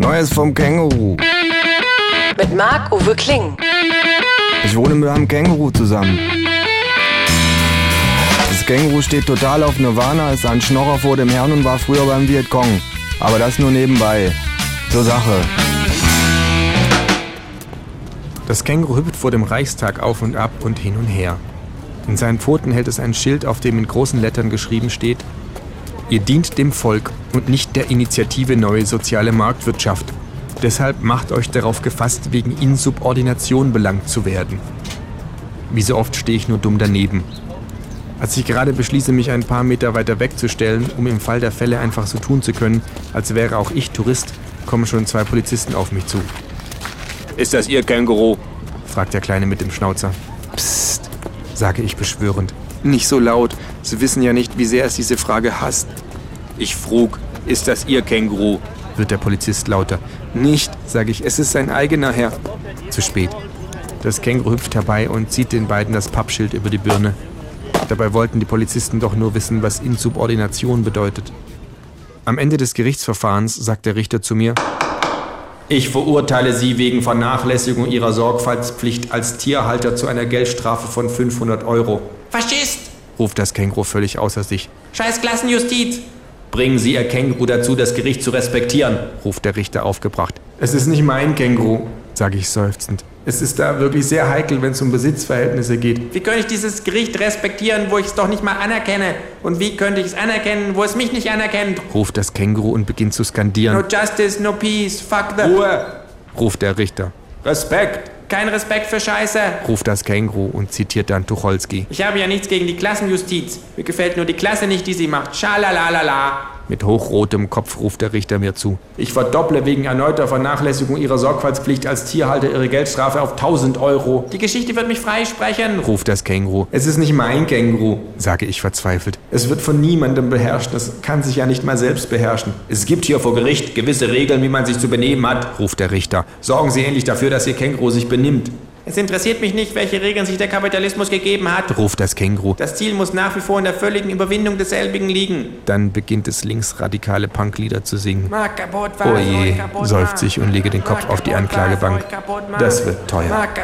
Neues vom Känguru. Mit Marc-Uwe Kling. Ich wohne mit einem Känguru zusammen. Das Känguru steht total auf Nirvana, ist ein Schnorrer vor dem Herrn und war früher beim Vietcong. Aber das nur nebenbei. Zur Sache. Das Känguru hüpft vor dem Reichstag auf und ab und hin und her. In seinen Pfoten hält es ein Schild, auf dem in großen Lettern geschrieben steht, Ihr dient dem Volk und nicht der Initiative Neue Soziale Marktwirtschaft. Deshalb macht euch darauf gefasst, wegen Insubordination belangt zu werden. Wie so oft stehe ich nur dumm daneben. Als ich gerade beschließe, mich ein paar Meter weiter wegzustellen, um im Fall der Fälle einfach so tun zu können, als wäre auch ich Tourist, kommen schon zwei Polizisten auf mich zu. Ist das Ihr Känguru? fragt der Kleine mit dem Schnauzer. Psst, sage ich beschwörend. Nicht so laut. Sie wissen ja nicht, wie sehr es diese Frage hasst. Ich frug, ist das Ihr Känguru? wird der Polizist lauter. Nicht, sage ich, es ist sein eigener Herr. Zu spät. Das Känguru hüpft herbei und zieht den beiden das Pappschild über die Birne. Dabei wollten die Polizisten doch nur wissen, was Insubordination bedeutet. Am Ende des Gerichtsverfahrens sagt der Richter zu mir, ich verurteile Sie wegen Vernachlässigung Ihrer Sorgfaltspflicht als Tierhalter zu einer Geldstrafe von 500 Euro. Faschist! Ruft das Känguru völlig außer sich. Scheiß Klassenjustiz! Bringen Sie Ihr Känguru dazu, das Gericht zu respektieren, ruft der Richter aufgebracht. Es ist nicht mein Känguru, sage ich seufzend. Es ist da wirklich sehr heikel, wenn es um Besitzverhältnisse geht. Wie könnte ich dieses Gericht respektieren, wo ich es doch nicht mal anerkenne? Und wie könnte ich es anerkennen, wo es mich nicht anerkennt? ruft das Känguru und beginnt zu skandieren. No justice, no peace, fuck the... Ruhe! ruft der Richter. Respekt! Kein Respekt für Scheiße, ruft das Känguru und zitiert dann Tucholsky. Ich habe ja nichts gegen die Klassenjustiz. Mir gefällt nur die Klasse nicht, die sie macht. Schalalalala. Mit hochrotem Kopf ruft der Richter mir zu. Ich verdopple wegen erneuter Vernachlässigung Ihrer Sorgfaltspflicht als Tierhalter Ihre Geldstrafe auf 1000 Euro. Die Geschichte wird mich freisprechen, ruft das Känguru. Es ist nicht mein Känguru, sage ich verzweifelt. Es wird von niemandem beherrscht. Es kann sich ja nicht mal selbst beherrschen. Es gibt hier vor Gericht gewisse Regeln, wie man sich zu benehmen hat, ruft der Richter. Sorgen Sie endlich dafür, dass Ihr Känguru sich benimmt. Es interessiert mich nicht, welche Regeln sich der Kapitalismus gegeben hat, ruft das Känguru. Das Ziel muss nach wie vor in der völligen Überwindung desselbigen liegen. Dann beginnt es linksradikale Punklieder zu singen. Was, Oh je, euch kaputt seufzt ich und lege den Kopf auf die Anklagebank. Das wird teuer. Mach